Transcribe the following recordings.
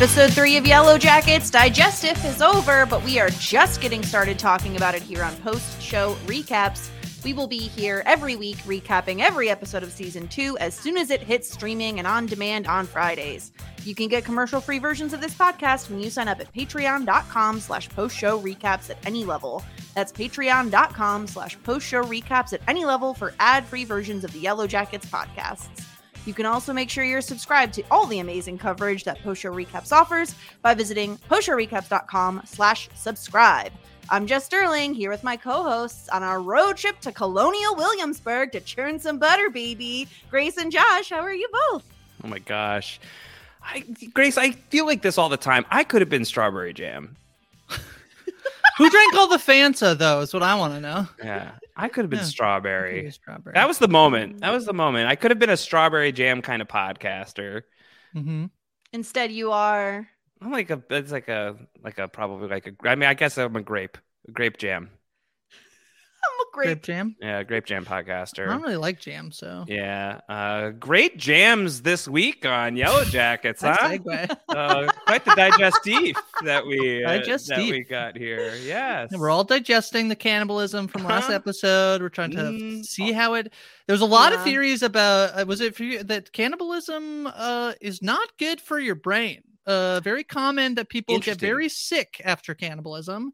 Episode 3 of Yellow Jackets Digestif is over, but we are just getting started talking about it here on post show recaps. We will be here every week recapping every episode of season 2 as soon as it hits streaming and on demand on Fridays. You can get commercial-free versions of this podcast when you sign up at patreon.com slash post-show recaps at any level. That's patreon.com slash post-show recaps at any level for ad-free versions of the Yellowjackets podcasts. You can also make sure you're subscribed to all the amazing coverage that Post Show Recaps offers by visiting postshowrecaps.com slash subscribe. I'm Jess Sterling here with my co-hosts on our road trip to Colonial Williamsburg to churn some butter, baby. Grace and Josh, how are you both? Oh my gosh. I, Grace, I feel like this all the time. I could have been strawberry jam. Who drank all the Fanta though? Is what I want to know. Yeah, I could have been Yeah, strawberry. Maybe strawberry. That was the moment. That was the moment. I could have been a strawberry jam kind of podcaster. hmm Instead, you are. I'm like a. It's like a. Like a probably like a. I mean, I guess I'm a grape. A grape jam. I'm a grape great. jam. Yeah, grape jam podcaster. I don't really like jam, so Yeah. Uh, great jams this week on Yellowjackets, that's huh? uh, quite the digestif that we uh, that we got here. Yes. Yeah, We're all digesting the cannibalism from last Uh-huh. episode. We're trying to Mm. see how it. There's a lot of theories about. Uh, was it for you that cannibalism uh, is not good for your brain? Uh, very common that people get very sick after cannibalism.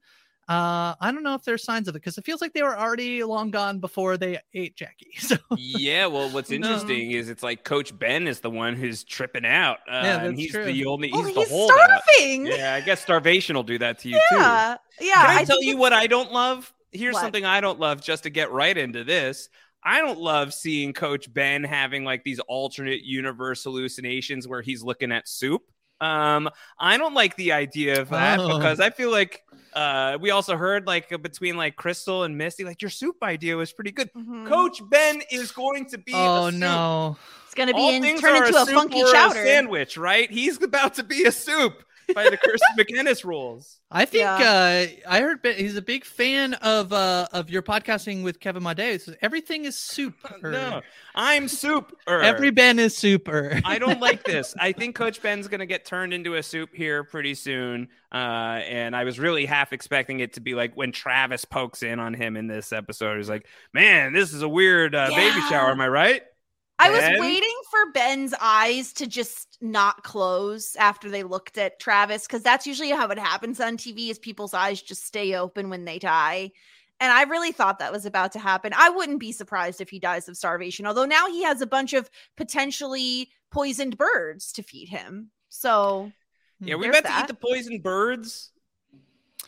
Uh, I don't know if there's signs of it because it feels like they were already long gone before they ate Jackie. So yeah, well, what's No. interesting is it's like Coach Ben is the one who's tripping out. Uh, Yeah, and he's true. the only he's the he's holdout. starving. Yeah, I guess starvation will do that to you too. Yeah, yeah. Can I, I tell you what I don't love? Here's What? something I don't love just to get right into this. I don't love seeing Coach Ben having like these alternate universe hallucinations where he's looking at soup. Um, I don't like the idea of that Oh. because I feel like uh, we also heard like uh, between like Crystal and Misty, like your soup idea was pretty good. Mhm. Coach Ben is going to be. a oh soup. no. It's gonna be in, things turned into a, soup funky chowder. A sandwich, right? He's about to be a soup by the Kirsten McInnes rules. I think Yeah. uh, I heard Ben- he's a big fan of uh, of your podcasting with Kevin Made. He says everything is soup. No, I'm soup. Every Ben is super. I don't like this. I think Coach Ben's going to get turned into a soup here pretty soon. Uh, and I was really half expecting it to be like when Travis pokes in on him in this episode. He's like, man, this is a weird uh, baby shower. Am I right? I was waiting for Ben's eyes to just not close after they looked at Travis because that's usually how it happens on TV is people's eyes just stay open when they die. And I really thought that was about to happen. I wouldn't be surprised if he dies of starvation, although now he has a bunch of potentially poisoned birds to feed him. So Yeah, we There's about to eat the poisoned birds.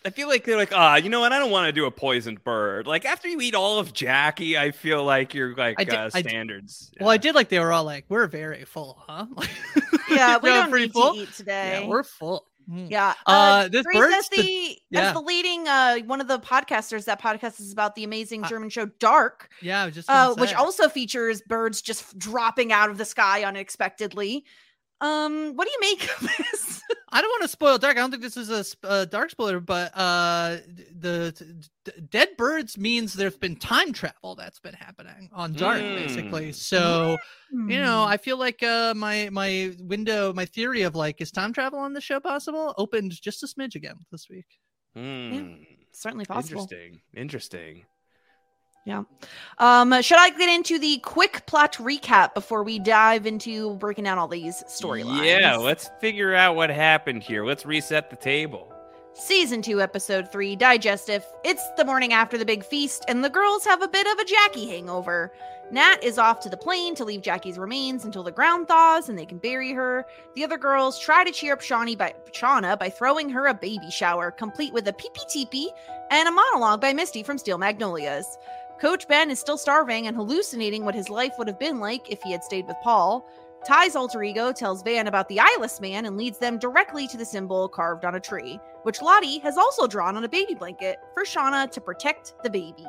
I feel like they're like, ah, you know what? I don't want to do a poisoned bird. Like after you eat all of Jackie, I feel like you're like I did- uh, I d- standards. Well, I did like they were all like, "We're very full, huh?" yeah, we don't need full? to eat today. Yeah, we're full. Mm. Yeah. Uh, this Grace, as the- the, as yeah. the leading uh one of the podcasters that podcast is about the amazing German show Dark, Yeah, just uh, which also features birds just dropping out of the sky unexpectedly. Um, what do you make of this? I don't want to spoil dark. I don't think this is a sp- uh, dark spoiler, but uh, the d- d- dead birds means there's been time travel that's been happening on dark, basically. Mm. So you know, Hmm. I feel like uh, my my window, my theory of like is time travel on the show possible opened just a smidge again this week. mm-hmm certainly possible. Interesting. Interesting. Um, should I get into the quick plot recap before we dive into breaking down all these storylines? Yeah, let's figure out what happened here. Let's reset the table. Season 2, Episode 3, Digestif. It's the morning after the big feast, and the girls have a bit of a Jackie hangover. Nat is off to the plane to leave Jackie's remains until the ground thaws and they can bury her. The other girls try to cheer up Shawnee by, Shauna by throwing her a baby shower, complete with a pee pee teepee and a monologue by Misty from Steel Magnolias. Coach Ben is still starving and hallucinating what his life would have been like if he had stayed with Paul. Ty's alter ego tells Van about the eyeless man and leads them directly to the symbol carved on a tree, which Lottie has also drawn on a baby blanket for Shauna to protect the baby.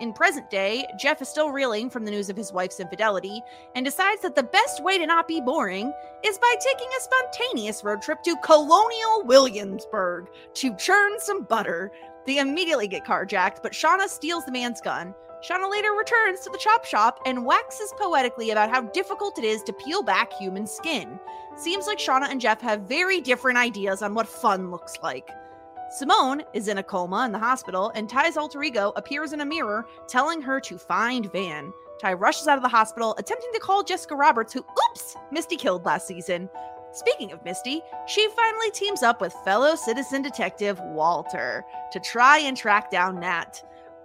In present day, Jeff is still reeling from the news of his wife's infidelity and decides that the best way to not be boring is by taking a spontaneous road trip to Colonial Williamsburg to churn some butter. They immediately get carjacked, but Shauna steals the man's gun. Shauna later returns to the chop shop and waxes poetically about how difficult it is to peel back human skin. Seems like Shauna and Jeff have very different ideas on what fun looks like. Simone is in a coma in the hospital, and Ty's alter ego appears in a mirror telling her to find Van. Ty rushes out of the hospital, attempting to call Jessica Roberts, who, oops, Misty killed last season. Speaking of Misty, she finally teams up with fellow citizen detective Walter to try and track down Nat.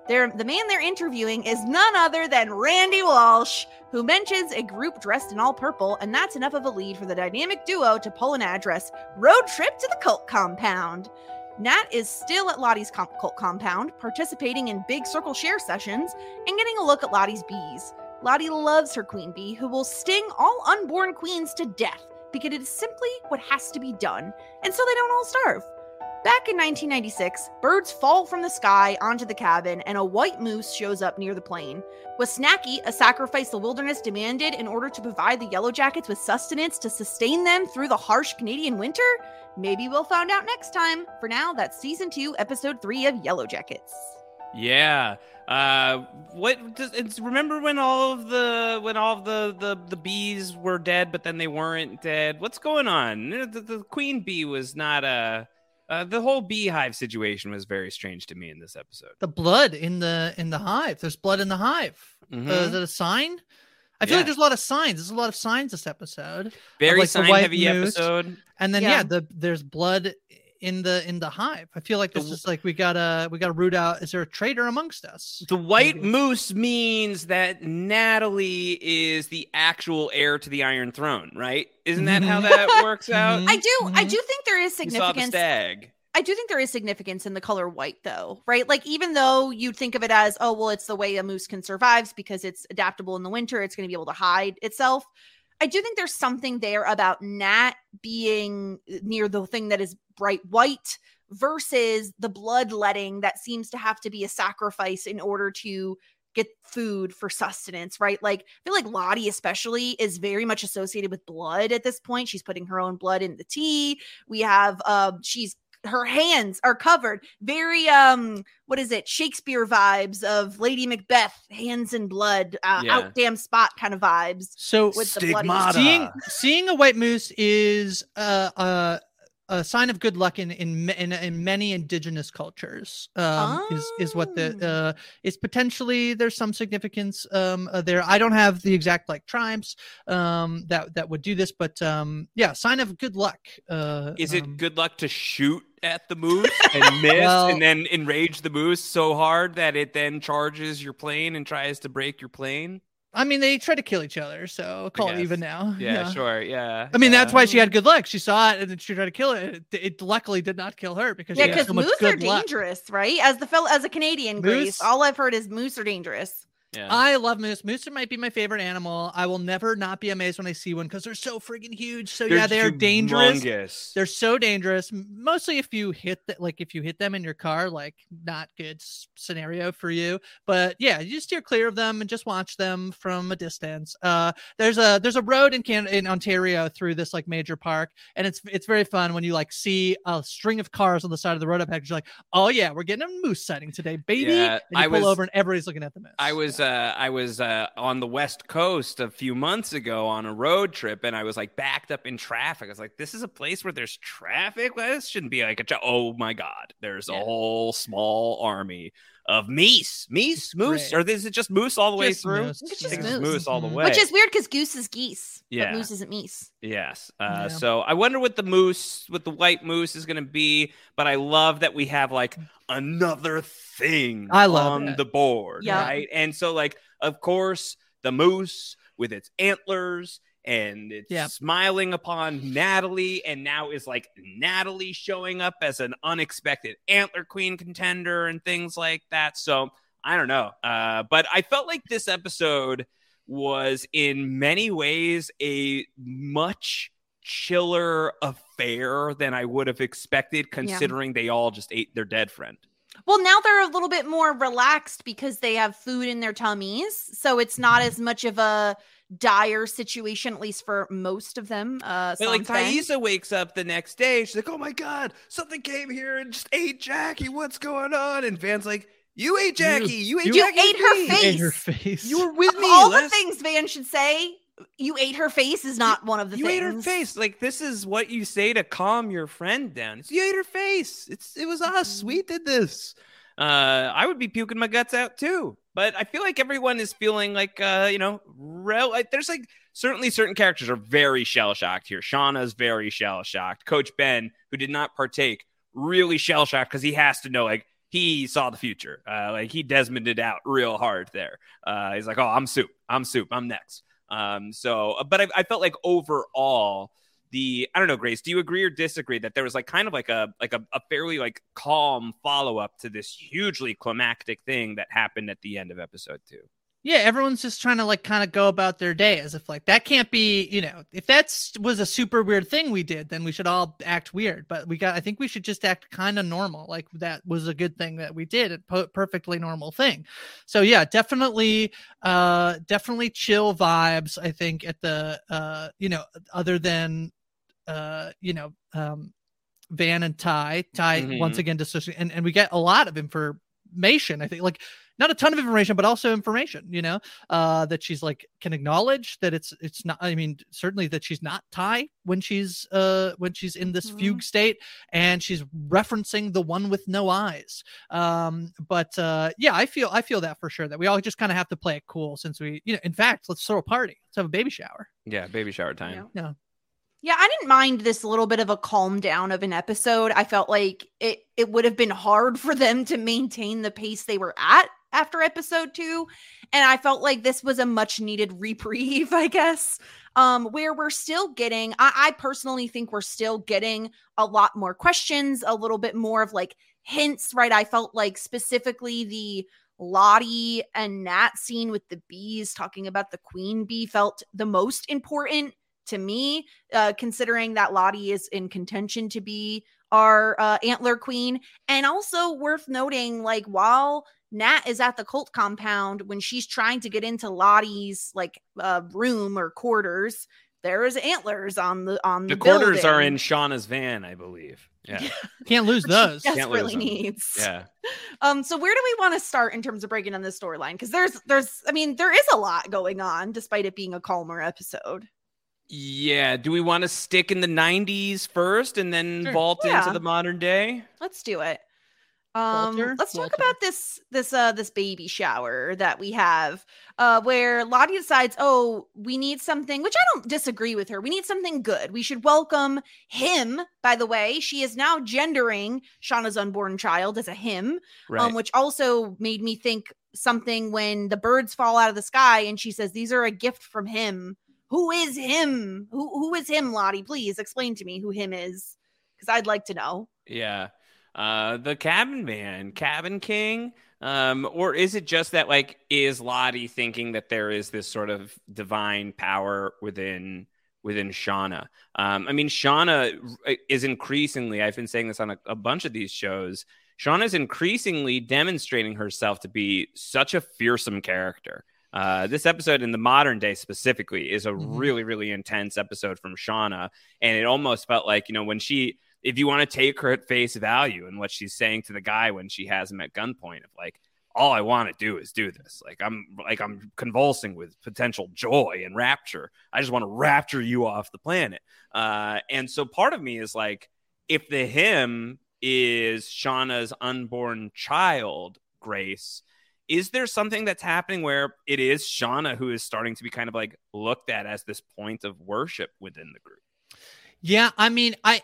They're, the man they're interviewing is none other than Randy Walsh, who mentions a group dressed in all purple, and that's enough of a lead for the dynamic duo to pull an address road trip to the cult compound. Nat is still at Lottie's com- cult compound, participating in big circle share sessions and getting a look at Lottie's bees. Lottie loves her queen bee, who will sting all unborn queens to death because it is simply what has to be done, and so they don't all starve. Back in 1996, birds fall from the sky onto the cabin, and a white moose shows up near the plane. Was Snacky a sacrifice the wilderness demanded in order to provide the Yellowjackets with sustenance to sustain them through the harsh Canadian winter? Maybe we'll find out next time. For now, that's season two, episode three of Yellowjackets. Yeah. Uh, what does it's, remember when all of the when all of the, the the bees were dead, but then they weren't dead? What's going on? The, the queen bee was not a. Uh, the whole beehive situation was very strange to me in this episode. The blood in the in the hive. There's blood in the hive. Mhm. Uh, is it a sign? I feel Yeah. like there's a lot of signs. There's a lot of signs this episode. very like sign heavy moose. episode. And then Yeah. yeah, the there's blood in the in the hive. I feel like this w- is like we gotta we gotta root out. Is there a traitor amongst us? The white Maybe. moose means that Natalie is the actual heir to the Iron Throne, right? Isn't that how that works out? Mhm. I do, I Mhm. do think there is You saw the significance. stag. I do think there is significance in the color white, though, right? Like, even though you'd think of it as, oh, well, it's the way a moose can survive because it's adaptable in the winter, it's going to be able to hide itself. I do think there's something there about Nat being near the thing that is bright white versus the bloodletting that seems to have to be a sacrifice in order to get food for sustenance, right? Like, I feel like Lottie, especially, is very much associated with blood at this point. She's putting her own blood in the tea. We have, um, she's her hands are covered. Very um what is it? Shakespeare vibes of lady macbeth hands in blood uh, Yeah. out damn spot kind of vibes So with the bloody seeing seeing a white moose is uh, uh, a sign of good luck in in in, in many indigenous cultures. Um, is is what the Oh. uh, is potentially there's some significance um uh, there. I don't have the exact like tribes um that that would do this, but um yeah, sign of good luck. Uh, Is it um, good luck to shoot at the moose and miss Well- and then enrage the moose so hard that it then charges your plane and tries to break your plane? I mean, they try to kill each other, so call it even now. Yeah, sure. Yeah. I mean, that's why she had good luck. She saw it and then she tried to kill it. It, it luckily did not kill her because yeah because so much moose are good luck. dangerous right as the fellow as a canadian grace Moose- all i've heard is moose are dangerous Yeah. I love moose. Moose might be my favorite animal. I will never not be amazed when I see one because they're so friggin' huge. So yeah, They're they're dangerous. humongous. They're so dangerous. Mostly if you hit that, like if you hit them in your car, like not good scenario for you. But yeah, you just steer clear of them and just watch them from a distance. Uh, there's a there's a road in Can in Ontario through this like major park, and it's it's very fun when you like see a string of cars on the side of the road up You're like, oh yeah, we're getting a moose sighting today, baby. Yeah, and you I pull was- over and everybody's looking at the moose. I was uh I was uh on the west coast a few months ago on a road trip and I was like backed up in traffic. I was like, this is a place where there's traffic. Well, this shouldn't be like a jo- oh my god. There's a whole small army of meese, meese, moose, Great. or is it just moose all the way Just through? moose. It's I just think it's moose. moose all the Mhm. way. which is weird because goose is geese Yeah. but moose isn't meese Yes. Uh, Yeah. So I wonder what the moose, what the white moose is going to be. But I love that we have like another thing I love on it. the board, Yeah. right? And so, like, of course, the moose with its antlers and it's Yeah. smiling upon Natalie, and now is like Natalie showing up as an unexpected antler queen contender and things like that. So I don't know. Uh, but I felt like this episode was in many ways a much chiller affair than I would have expected, considering they all just ate their dead friend. Well, now they're a little bit more relaxed because they have food in their tummies. So it's not as much of a dire situation, at least for most of them. Uh, But like sans Taissa wakes up the next day, she's like, "Oh my god, something came here and just ate Jackie. What's going on?" And Van's like, You ate Jackie. You, ate you Jackie. ate her face. You ate face. her face. You were with Of me. all last- the things Van should say, you ate her face is not one of the things you things. ate her face. Like this is what you say to calm your friend down. It's, you ate her face. It's it was us. We did this. Uh, I would be puking my guts out too. But I feel like everyone is feeling like uh, you know, rel- like, there's like certainly certain characters are very shell shocked here. Shauna's very shell shocked. Coach Ben, who did not partake, really shell shocked because he has to know like he saw the future. Uh, like he Desmonded out real hard there. Uh, he's like, oh, I'm soup. I'm soup. I'm next. Um, so, but I, I felt like overall, the I don't know, Grace, do you agree or disagree that there was like kind of like a like a, a fairly like calm follow up to this hugely climactic thing that happened at the end of episode two? yeah, everyone's just trying to like kind of go about their day as if like that can't be, you know, if that's was a super weird thing we did, then we should all act weird. But we got, I think we should just act kind of normal. Like that was a good thing that we did, a po- perfectly normal thing. So yeah, definitely, uh, definitely chill vibes. I think at the, uh, you know, other than, uh, you know, um, Van and Ty, Ty Mhm. once again dissociate, and and we get a lot of information. I think like not a ton of information, but also information, you know, uh, that she's like can acknowledge that it's it's not. I mean, certainly that she's not Ty when she's uh when she's in this Mhm. fugue state, and she's referencing the one with no eyes. Um, but uh, yeah, I feel I feel that for sure that we all just kind of have to play it cool since we, you know, in fact, let's throw a party, let's have a baby shower. Yeah, baby shower time. Yeah. Yeah. Yeah, I didn't mind this little bit of a calm down of an episode. I felt like it it would have been hard for them to maintain the pace they were at after episode 2, and I felt like this was a much needed reprieve, I guess. Um where we're still getting I, I personally think we're still getting a lot more questions, a little bit more of like hints, right? I felt like specifically the Lottie and Nat scene with the bees talking about the queen bee felt the most important to me, uh, considering that Lottie is in contention to be our uh, antler queen. And also worth noting, like, while Nat is at the cult compound, when she's trying to get into Lottie's like uh, room or quarters, there is antlers on the on the, The quarters are in Shauna's van, I believe. Yeah. Can't lose those. Can't lose needs. Yeah. Um. So where do we want to start in terms of breaking down this storyline? Because there's there's I mean there is a lot going on, despite it being a calmer episode. Yeah. Do we want to stick in the 90s first and then Sure. vault Yeah. into the modern day? Let's do it. Um Walter? let's talk Walter. about this this uh this baby shower that we have uh where Lottie decides, "Oh, we need something," which I don't disagree with her. We need something good. We should welcome him, by the way. She is now gendering Shauna's unborn child as a him, Right. um which also made me think something when the birds fall out of the sky and she says, "These are a gift from him." Who is him? Who who is him, Lottie? Please explain to me who him is cuz I'd like to know. Yeah. Uh the cabin man, cabin king. Um, or is it just that like is Lottie thinking that there is this sort of divine power within within Shauna? Um, I mean, Shauna is increasingly, I've been saying this on a, a bunch of these shows, Shauna's increasingly demonstrating herself to be such a fearsome character. Uh, this episode in the modern day specifically is a Mhm. really, really intense episode from Shauna. And it almost felt like, you know, when she, if you want to take her at face value and what she's saying to the guy when she has him at gunpoint of like, all I want to do is do this. Like I'm like I'm convulsing with potential joy and rapture. I just want to rapture you off the planet. Uh, and so part of me is like, if the him is Shauna's unborn child, Grace, is there something that's happening where it is Shauna who is starting to be kind of like looked at as this point of worship within the group? Yeah, I mean, I,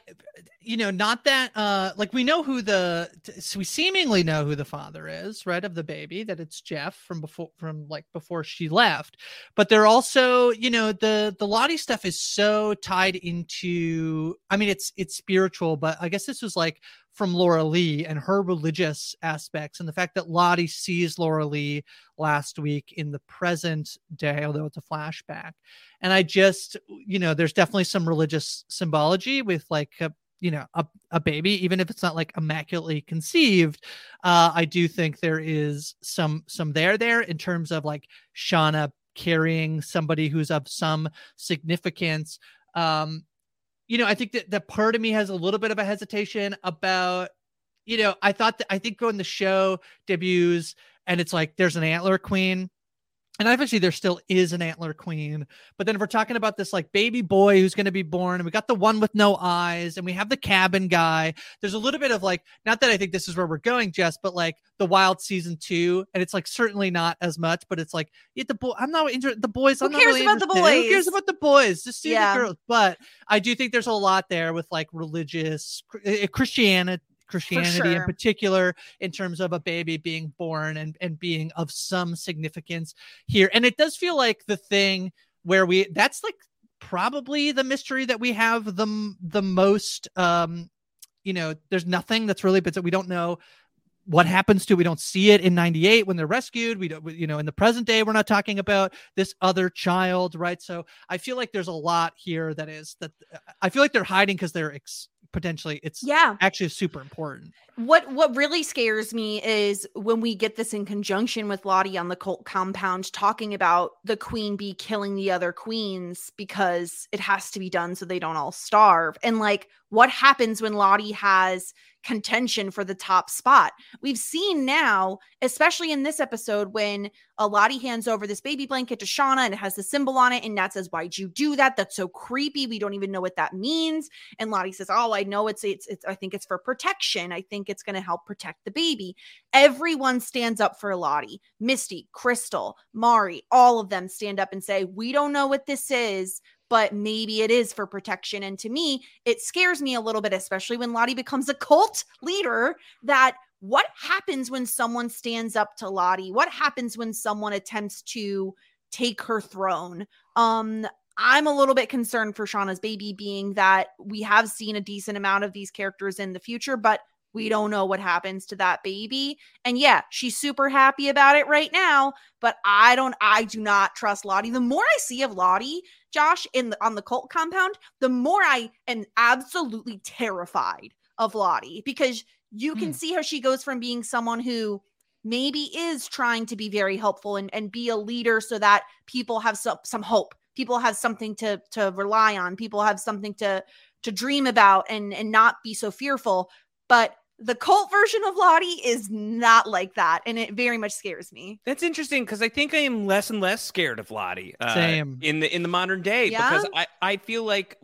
you know, not that, uh, like we know who the, so we seemingly know who the father is, right, of the baby, that it's Jeff from before, from like before she left. But they're also, you know, the the Lottie stuff is so tied into, I mean, it's it's spiritual, but I guess this was like from Laura Lee and her religious aspects, and the fact that Lottie sees Laura Lee last week in the present day, although it's a flashback. And i just you know there's definitely some religious symbology with like a you know a, a baby even if it's not like immaculately conceived. Uh i do think there is some some there there in terms of like shauna carrying somebody who's of some significance. Um you know i think that that part of me has a little bit of a hesitation about you know, I thought that I think when the show debuts and it's like there's an antler queen, and obviously there still is an antler queen but then if we're talking about this like baby boy who's going to be born and we got the one with no eyes and we have the cabin guy there's a little bit of like not that i think this is where we're going jess but like the wild season two and it's like certainly not as much but it's like yeah the boy i'm not interested the boys i'm Who cares really about the interested. who cares about the boys just do Yeah. the girls but i do think there's a lot there with like religious uh, christianity christianity in particular in terms of a baby being born and and being of some significance here. And it does feel like the thing where we that's like probably the mystery that we have the the most um you know there's nothing that's really but we don't know what happens to we don't see it in 98 when they're rescued. We don't we- you know in the present day we're not talking about this other child right? So i feel like there's a lot here that is that i feel like they're hiding because they're ex- potentially it's Yeah. actually super important What what really scares me is when we get this in conjunction with Lottie on the cult compound talking about the queen bee killing the other queens because it has to be done so they don't all starve. And like what happens when Lottie has contention for the top spot? We've seen now, especially in this episode, when a Lottie hands over this baby blanket to Shauna and it has the symbol on it, and Nat says, Why'd you do that? That's so creepy. We don't even know what that means. And Lottie says, "Oh, I know it's it's it's I think it's for protection. I think it's to help protect the baby." Everyone stands up for Lottie. Misty, Crystal, Mari, all of them stand up and say, "We don't know what this is." But maybe it is for protection. And to me, it scares me a little bit, especially when Lottie becomes a cult leader. That what happens when someone stands up to Lottie? What happens when someone attempts to take her throne? Um, I'm a little bit concerned for Shauna's baby, being that we have seen a decent amount of these characters in the future, but we don't know what happens to that baby. And yeah, she's super happy about it right now, but I don't, I do not trust Lottie. The more I see of Lottie, Josh, in the, on the cult compound, the more I am absolutely terrified of Lottie because you can Hmm. see how she goes from being someone who maybe is trying to be very helpful and, and be a leader so that people have some, some hope people have something to to rely on people have something to to dream about and and not be so fearful but the cult version of lottie is not like that and it very much scares me That's interesting because I think I am less and less scared of Lottie. Uh, Same. in the in the modern day Yeah? because I I feel like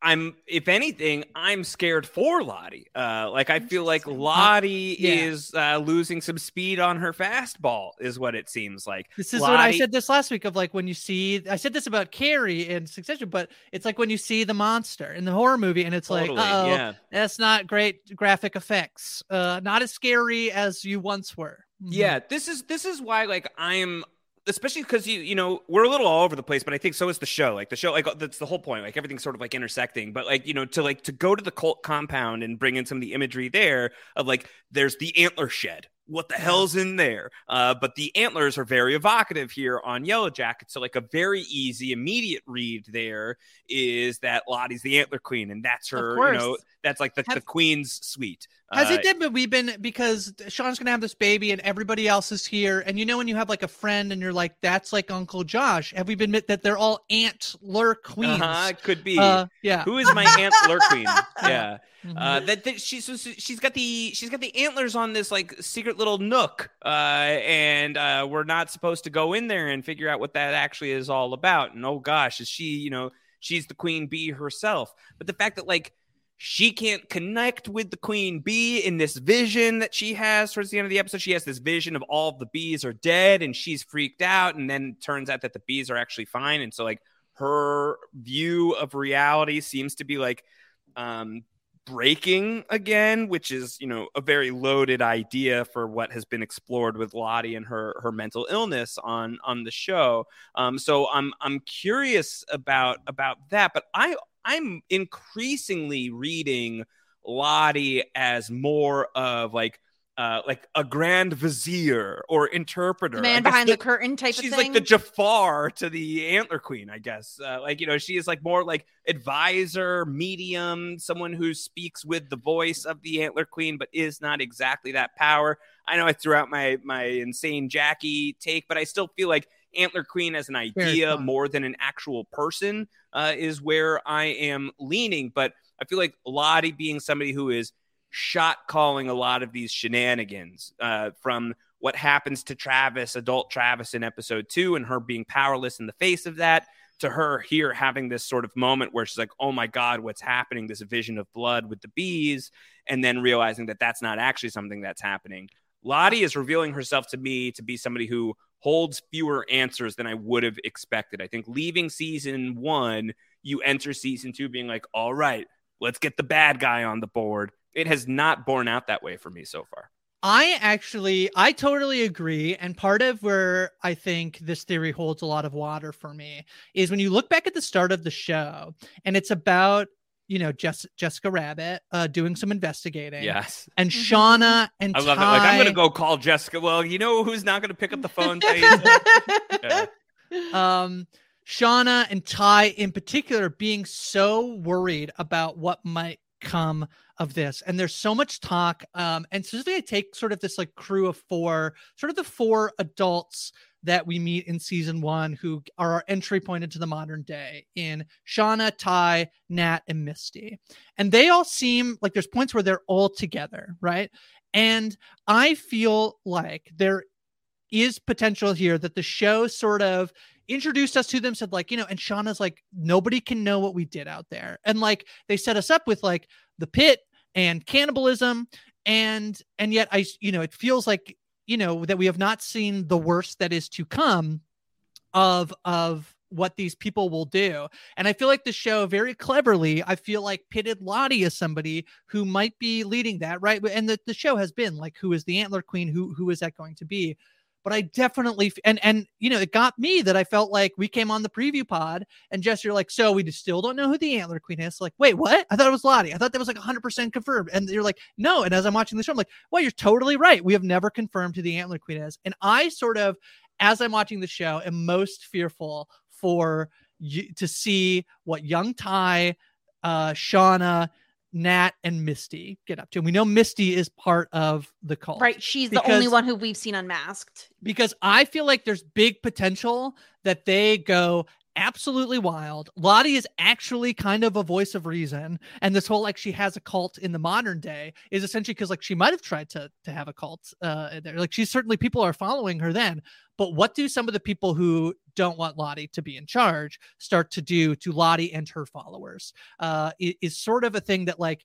I'm if anything I'm scared for Lottie. Uh, like I feel like Lottie Yeah. is uh, losing some speed on her fastball is what it seems like. This is what I said this last week of like when you see I said this about Carrie in Succession, but it's like when you see the monster in the horror movie and it's Totally, like, oh, yeah. that's not great graphic effects. Uh not as scary as you once were. Mhm. Yeah, this is this is why like I'm especially because you you know we're a little all over the place, but I think so is the show. Like the show, like that's the whole point. Like everything's sort of like intersecting. But like you know to like to go to the cult compound and bring in some of the imagery there of like there's the antler shed. What the hell's in there? Uh, but the antlers are very evocative here on Yellowjacket. So like a very easy immediate read there is that Lottie's the antler queen, and that's her. You know that's like the, the queen's suite. Has Uh, it did, but we've been because Shauna's gonna have this baby and everybody else is here. And you know when you have like a friend and you're like, that's like Uncle Josh. Have we been that they're all antler queens? Uh-huh, could be. Uh, yeah. Who is my antler queen? Yeah. Mhm. Uh, that, that she's so she's got the she's got the antlers on this like secret little nook, uh, and uh, we're not supposed to go in there and figure out what that actually is all about. And oh gosh, is she you know she's the queen bee herself? But the fact that like she can't connect with the queen bee in this vision that she has towards the end of the episode. She has this vision of all the bees are dead, and she's freaked out. And then turns out that the bees are actually fine, and so like her view of reality seems to be like um breaking again which is you know a very loaded idea for what has been explored with Lottie and her her mental illness on on the show. Um so i'm i'm curious about about that but i i'm increasingly reading Lottie as more of like uh like a grand vizier or interpreter the man behind the- the curtain type of thing. she's like the Jafar to the Antler Queen, I guess. Uh, like you know, she is like more like advisor, medium, someone who speaks with the voice of the Antler Queen, but is not exactly that power. I know I threw out my my insane Jackie take, but I still feel like Antler Queen as an idea more than an actual person uh, is where I am leaning. But I feel like Lottie being somebody who is shot calling a lot of these shenanigans uh, from what happens to Travis, adult Travis in episode two, and her being powerless in the face of that, to her here having this sort of moment where she's like, oh my God, what's happening? This vision of blood with the bees, and then realizing that that's not actually something that's happening. Lottie is revealing herself to me to be somebody who holds fewer answers than I would have expected. I think leaving season one, you enter season two being like, all right, let's get the bad guy on the board. It has not borne out that way for me so far. I actually, I totally agree. And part of where I think this theory holds a lot of water for me is when you look back at the start of the show and it's about, you know, Jess, Jessica Rabbit uh, doing some investigating. Yes. And mm-hmm. Shauna and I love Ty... it. Like, I'm going to go call Jessica. Well, you know who's not going to pick up the phone? yeah. Um, Shauna and Ty in particular being so worried about what might come of this and there's so much talk um and specifically i take sort of this like crew of four sort of the four adults that we meet in season one who are our entry point into the modern day in shauna ty nat and misty and they all seem like there's points where they're all together right? And i feel like there is potential here that the show sort of introduced us to them said like you know and shauna's like nobody can know what we did out there and like they set us up with like the pit and cannibalism and and yet i you know it feels like you know that we have not seen the worst that is to come of of what these people will do. And I feel like the show very cleverly, I feel like pitted Lottie as somebody who might be leading that, right? And the, the show has been like, who is the antler queen? Who who is that going to be? But I definitely and and you know it got me that I felt like we came on the preview pod and Jess, you're like, so we just still don't know who the antler queen is. Like, wait, what? I thought it was Lottie. I thought that was like 100 percent confirmed. And you're like, no. And as I'm watching the show, I'm like, well, you're totally right. We have never confirmed who the antler queen is. And I sort of, as I'm watching the show, am most fearful for you to see what young Ty, uh, Shauna, Nat and Misty get up to. And we know Misty is part of the cult. Right. She's because, the only one who we've seen unmasked. Because I feel like there's big potential that they go absolutely wild. Lottie is actually kind of a voice of reason. And this whole like she has a cult in the modern day is essentially because like she might have tried to to have a cult uh there. Like she's certainly people are following her then. But what do some of the people who don't want Lottie to be in charge start to do to Lottie and her followers? Uh is sort of a thing that like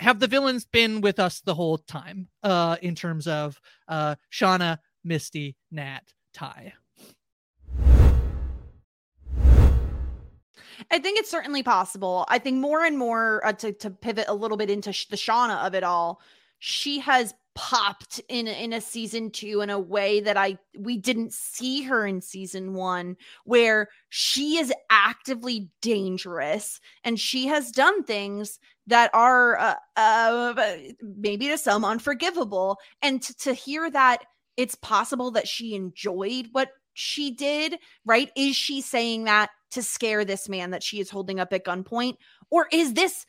have the villains been with us the whole time uh in terms of uh Shauna, Misty, Nat, Ty? I think it's certainly possible. I think more and more uh, to to pivot a little bit into sh- the Shauna of it all. She has popped in in a season 2 in a way that I we didn't see her in season 1 where she is actively dangerous and she has done things that are uh, uh maybe to some unforgivable and to, to hear that it's possible that she enjoyed what she did right is she saying that to scare this man that she is holding up at gunpoint? Or is this,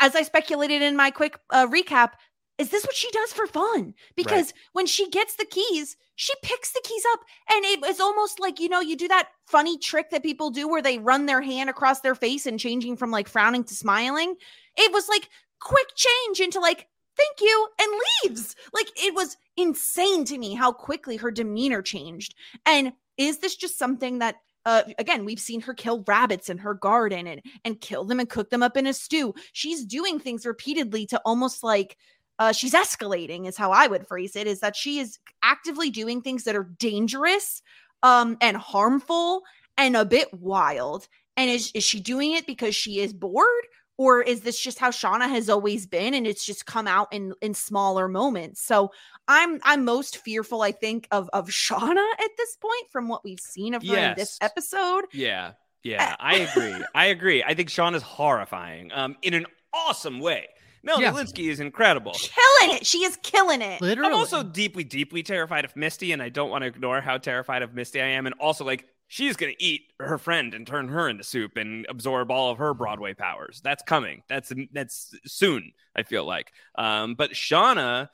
as I speculated in my quick uh, recap, is this what she does for fun? Because right. when she gets the keys, she picks the keys up and it was almost like, you know, you do that funny trick that people do where they run their hand across their face and changing from like frowning to smiling. It was like quick change into like, thank you, and leaves. Like it was insane to me how quickly her demeanor changed. And is this just something that uh, again, we've seen her kill rabbits in her garden and and kill them and cook them up in a stew. She's doing things repeatedly to almost like uh, she's escalating, is how I would phrase it. Is that she is actively doing things that are dangerous um, and harmful and a bit wild. And is is she doing it because she is bored, or is this just how Shauna has always been and it's just come out in in smaller moments? So I'm I'm most fearful, I think, of of Shauna at this point from what we've seen of her yes. in this episode. Yeah. Yeah, I agree. I agree. I think Shauna is horrifying um in an awesome way. Mel yeah. Lynskey is incredible. Killing it. She is killing it. Literally. I'm also deeply, deeply terrified of Misty, and I don't want to ignore how terrified of Misty I am. And also, like, she's going to eat her friend and turn her into soup and absorb all of her Broadway powers. That's coming. That's that's soon. I feel like. Um, but Shauna,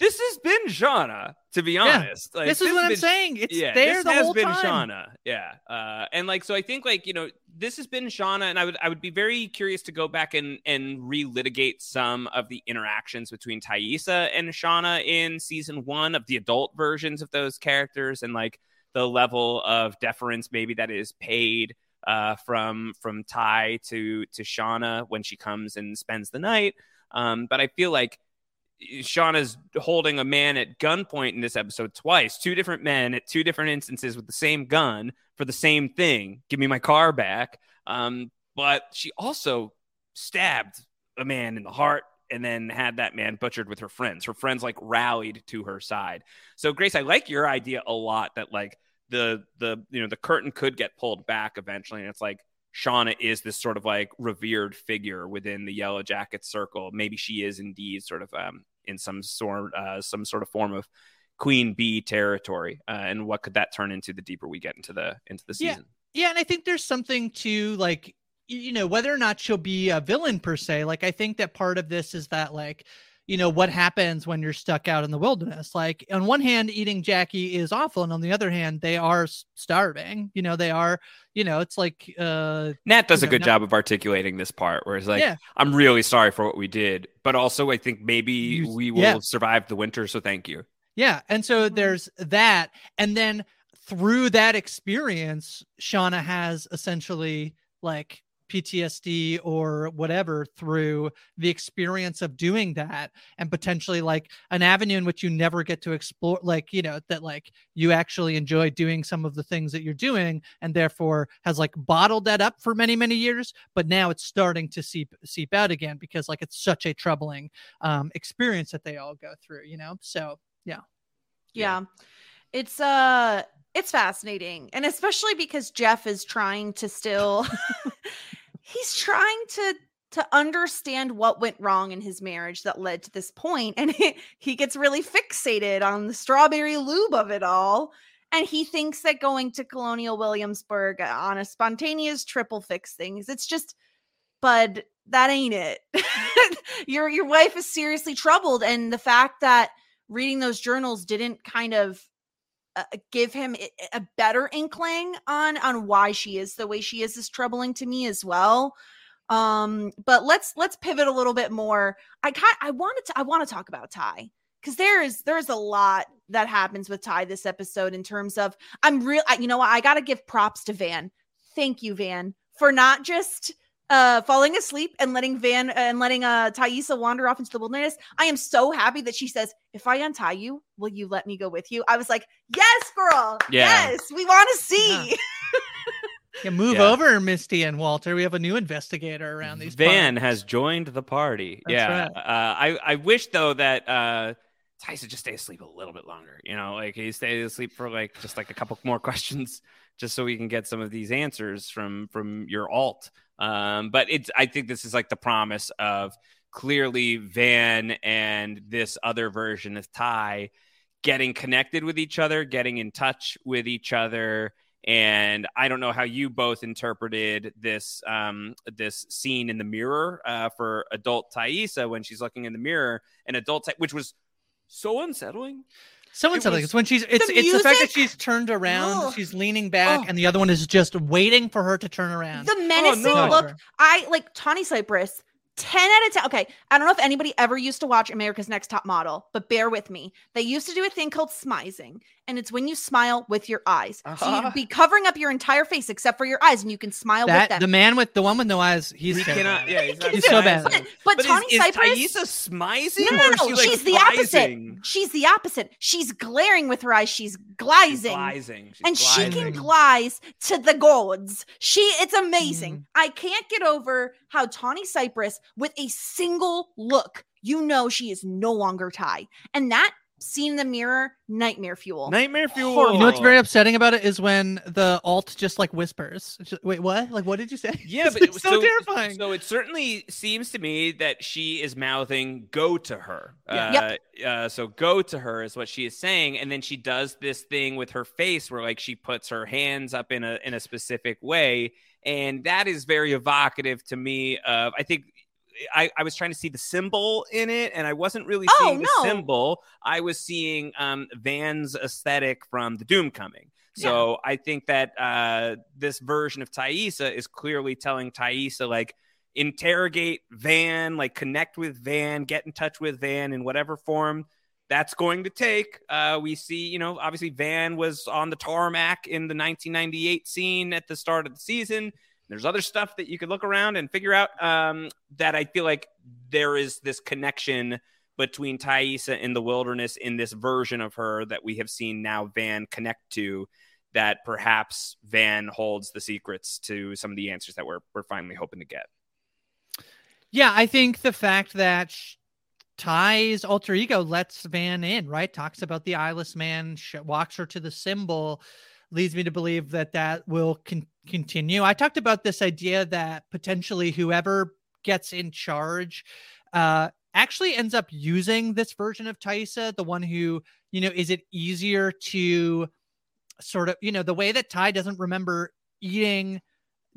this has been Shauna, to be honest. Like, this is what has I'm saying. It's yeah, there this the has whole been time. Shauna. Yeah, uh, and like so, I think like you know this has been Shauna, and I would I would be very curious to go back and and relitigate some of the interactions between Taissa and Shauna in season one of the adult versions of those characters, and like the level of deference maybe that is paid uh, from from Ty to to Shauna when she comes and spends the night. Um, but I feel like Shauna's holding a man at gunpoint in this episode twice. Two different men at two different instances with the same gun for the same thing. Give me my car back. Um, but she also stabbed a man in the heart and then had that man butchered with her friends. Her friends like rallied to her side. So Grace, I like your idea a lot that like the the you know the curtain could get pulled back eventually and it's like Shauna is this sort of like revered figure within the Yellowjacket circle. Maybe she is indeed sort of um, in some sort uh, some sort of form of queen bee territory. Uh, and what could that turn into the deeper we get into the into the season? Yeah, yeah and I think there's something to like you know whether or not she'll be a villain per se. Like I think that part of this is that like you know what happens when you're stuck out in the wilderness. Like on one hand, eating Jackie is awful, and on the other hand, they are starving. You know, they are. You know, it's like uh Nat does You a know, good Nat- job of articulating this part where it's like, Yeah. I'm really sorry for what we did, but also I think maybe You- we will yeah. survive the winter. So thank you. Yeah. And so Mhm. there's that. And then through that experience, Shauna has essentially like PTSD or whatever through the experience of doing that and potentially like an avenue in which you never get to explore like you know that like you actually enjoy doing some of the things that you're doing and therefore has like bottled that up for many many years but now it's starting to seep seep out again because like it's such a troubling um experience that they all go through you know? So yeah. Yeah. it's uh it's fascinating and especially because jeff is trying to still he's trying to to understand what went wrong in his marriage that led to this point and he, he gets really fixated on the strawberry lube of it all and he thinks that going to colonial williamsburg on a spontaneous triple fix things it's just bud that ain't it. Your your wife is seriously troubled and the fact that reading those journals didn't kind of uh, give him a better inkling on on why she is the way she is is troubling to me as well. Um but let's let's pivot a little bit more. I kind i wanted to i want to talk about ty because there is there's a lot that happens with ty this episode in terms of i'm real you know what? I gotta give props to van. Thank you van for not just uh falling asleep and letting van and letting uh Taissa wander off into the wilderness i am so happy that she says if i untie you will you let me go with you i was like yes girl Yeah. yes we want to see Yeah, move Yeah. over, Misty and Walter. We have a new investigator around these. Van parts. has joined the party. That's yeah. right. Uh, I, I wish though that uh Taissa just stay asleep a little bit longer. You know, like he stayed asleep for like just like a couple more questions, just so we can get some of these answers from from your alt. Um, but it's I think this is like the promise of clearly Van and this other version of Ty getting connected with each other, getting in touch with each other. And I don't know how you both interpreted this um, this scene in the mirror uh, for adult Taissa when she's looking in the mirror, and adult, Tha- which was so unsettling. Someone It said like it's when she's it's The it's the fact that she's turned around, Ugh. she's leaning back, Ugh. and the other one is just waiting for her to turn around. the oh, menacing no. look I like Tawny Cypress. 10 out of 10. Okay. I don't know if anybody ever used to watch America's Next Top Model, but bear with me. They used to do a thing called smizing, and it's when you smile with your eyes. So Uh-huh. you'd be covering up your entire face except for your eyes, and you can smile with That them. the man with the one with no eyes, he's He cannot. Yeah, he's, not He's so bad. but but, But Tawny is, is Cypress. Taissa smizing? no, no, or is no, she, like, she's the opposite. She's the opposite. She's glaring with her eyes. She's glizing. Glizing. She's and she can glize to the gods. She, it's amazing. Mhm. I can't get over how Tawny Cypress, with a single look, you know she is no longer Ty, and that scene in the mirror, nightmare fuel. Nightmare fuel. Horrible. You know what's very upsetting about it is when the alt just like whispers. Just- wait, what? Like, what did you say? Yeah, It's but it, so, terrifying. So it certainly seems to me that she is mouthing "go to her." Yeah. Uh, uh, so "go to her" is what she is saying, and then she does this thing with her face where, like, she puts her hands up in a in a specific way, and that is very evocative to me. Of I think I, I was trying to see the symbol in it, and I wasn't really Oh, seeing the symbol. I was seeing um, Van's aesthetic from the Doomcoming. So I think that uh, this version of Taissa is clearly telling Taissa like interrogate Van, like connect with Van, get in touch with Van in whatever form that's going to take. Uh, we see, you know, obviously Van was on the tarmac in the 1998 scene at the start of the season. There's other stuff that you could look around and figure out um, that I feel like there is this connection between Taissa in the wilderness in this version of her that we have seen now Van connect to that perhaps Van holds the secrets to some of the answers that we're we're finally hoping to get. Yeah, I think the fact that sh- Ty's alter ego lets Van in, right? Talks about the eyeless man, sh- walks her to the symbol, leads me to believe that that will con- continue. I talked about this idea that potentially whoever gets in charge uh, actually ends up using this version of Taissa, the one who, you know, is it easier to sort of, you know, the way that Ty doesn't remember eating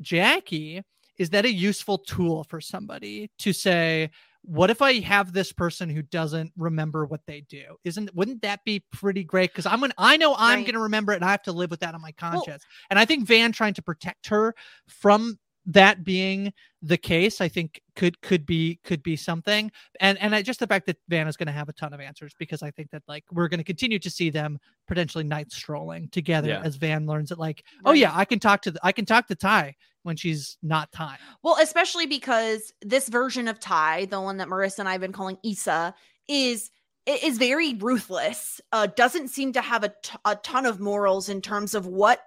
Jackie is that a useful tool for somebody to say what if i have this person who doesn't remember what they do? Isn't wouldn't that be pretty great? Because i'm gonna i know i'm Right. gonna remember it and i have to live with that on my conscience. And i think van trying to protect her from that being the case i think could could be could be something and and I, just the fact that van is going to have a ton of answers because i think that like we're going to continue to see them potentially night strolling together Yeah. as van learns that like oh yeah i can talk to the, i can talk to ty when she's not ty Well, especially because this version of Ty, the one that Marissa and I have been calling Issa, is is very ruthless. Uh, doesn't seem to have a, t- a ton of morals in terms of what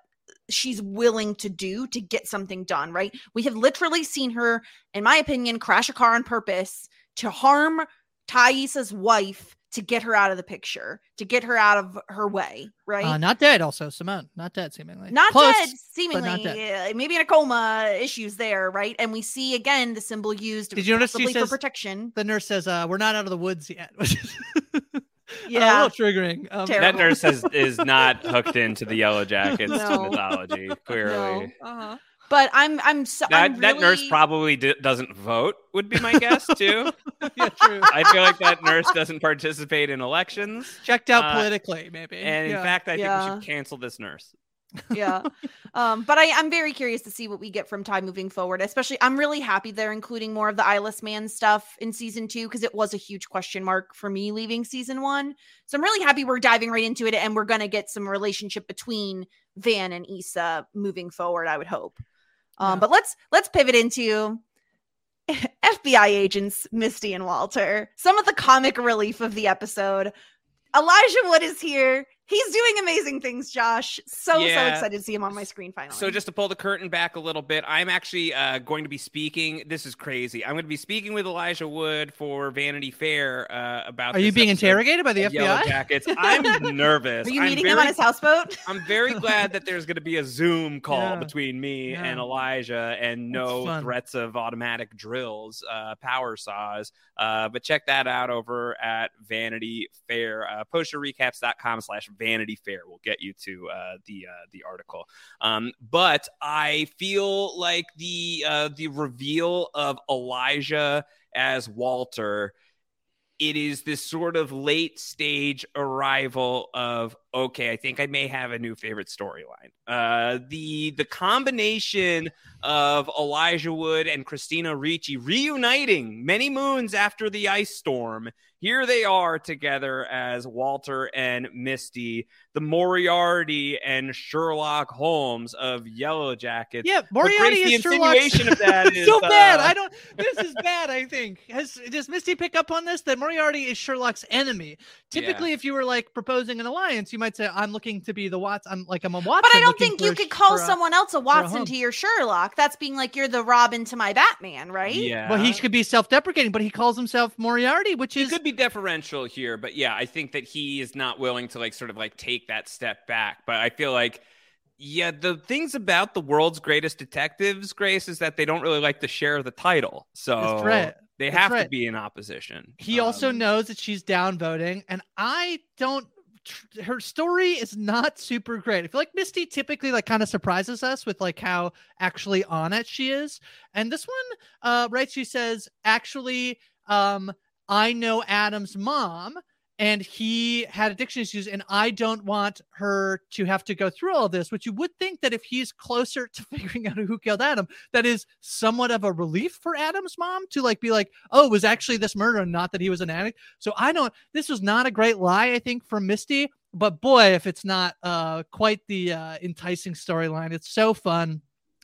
she's willing to do to get something done. Right? We have literally seen her, in my opinion, crash a car on purpose to harm Thais's wife to get her out of the picture, to get her out of her way. Right? Uh, not dead, also Simone. Not dead, seemingly. not Close. dead seemingly not dead. uh, maybe in a coma issues there right and we see again the symbol used Did you notice she possibly for says- protection The nurse says, uh, "We're not out of the woods yet," which is Yeah. a little triggering. Um, That nurse has, is not hooked into the Yellowjackets No. mythology. Clearly, No. uh-huh. but i'm i'm so that I'm that nurse probably d- doesn't vote. Would be my guess too. yeah, true. I feel like that nurse doesn't participate in elections. Checked out Uh, politically, maybe. And in fact, I think we should cancel this nurse. Yeah um but i i'm very curious to see what we get from ty moving forward especially i'm really happy they're including more of the eyeless man stuff in season two because it was a huge question mark for me leaving season one so i'm really happy we're diving right into it and we're gonna get some relationship between van and Issa moving forward i would hope um Yeah. but let's let's pivot into FBI agents Misty and Walter. Some of the comic relief of the episode. Elijah Wood is here. He's doing amazing things, Josh. So, so excited to see him on my screen finally. So just to pull the curtain back a little bit, I'm actually uh, going to be speaking. This is crazy. I'm going to be speaking with Elijah Wood for Vanity Fair uh, about. Are you being interrogated by the of Yellow FBI? Jackets. I'm nervous. Are you I'm meeting very, him on his houseboat? I'm very glad that there's going to be a Zoom call Yeah. between me Yeah. and Elijah, and no threats of automatic drills, uh, power saws. Uh, but check that out over at Vanity Fair. Uh, postshowrecaps.com/slash Vanity Fair will get you to uh, the uh, the article. Um, but I feel like the uh, the reveal of Elijah as Walter it is this sort of late stage arrival of okay i think i may have a new favorite storyline uh the the combination of elijah wood and christina ricci reuniting many moons after the ice storm here they are together as walter and misty the moriarty and sherlock holmes of yellowjackets Yeah, But Grace, Moriarty the is Sherlock's- insinuation of that is so bad. uh, I don't. This is bad. I think. Has does Misty pick up on this? That Moriarty is Sherlock's enemy. Typically, if you were like proposing an alliance, you might say, "I'm looking to be the Watson. I'm like I'm a Watson." But I don't think you could call a- someone else a Watson home. to your Sherlock. That's being like you're the Robin to my Batman, right? yeah Well, he could be self-deprecating, but he calls himself Moriarty, which he is could be deferential here, but yeah, I think that he is not willing to like sort of like take that step back. But I feel like, yeah, the things about the world's greatest detectives, Grace, is that they don't really like to share the title, so right. they That's have to be in opposition. He also Um, knows that she's downvoting, and I don't her story is not super great. I feel like Misty typically like kind of surprises us with like how actually on it she is. And this one, uh, right? She says, actually, um, I know Adam's mom and he had addiction issues and i don't want her to have to go through all this which you would think that if he's closer to figuring out who killed adam that is somewhat of a relief for adam's mom to like be like oh it was actually this murder and not that he was an addict. So i don't this was not a great lie i think for misty but boy if it's not uh quite the uh enticing storyline it's so fun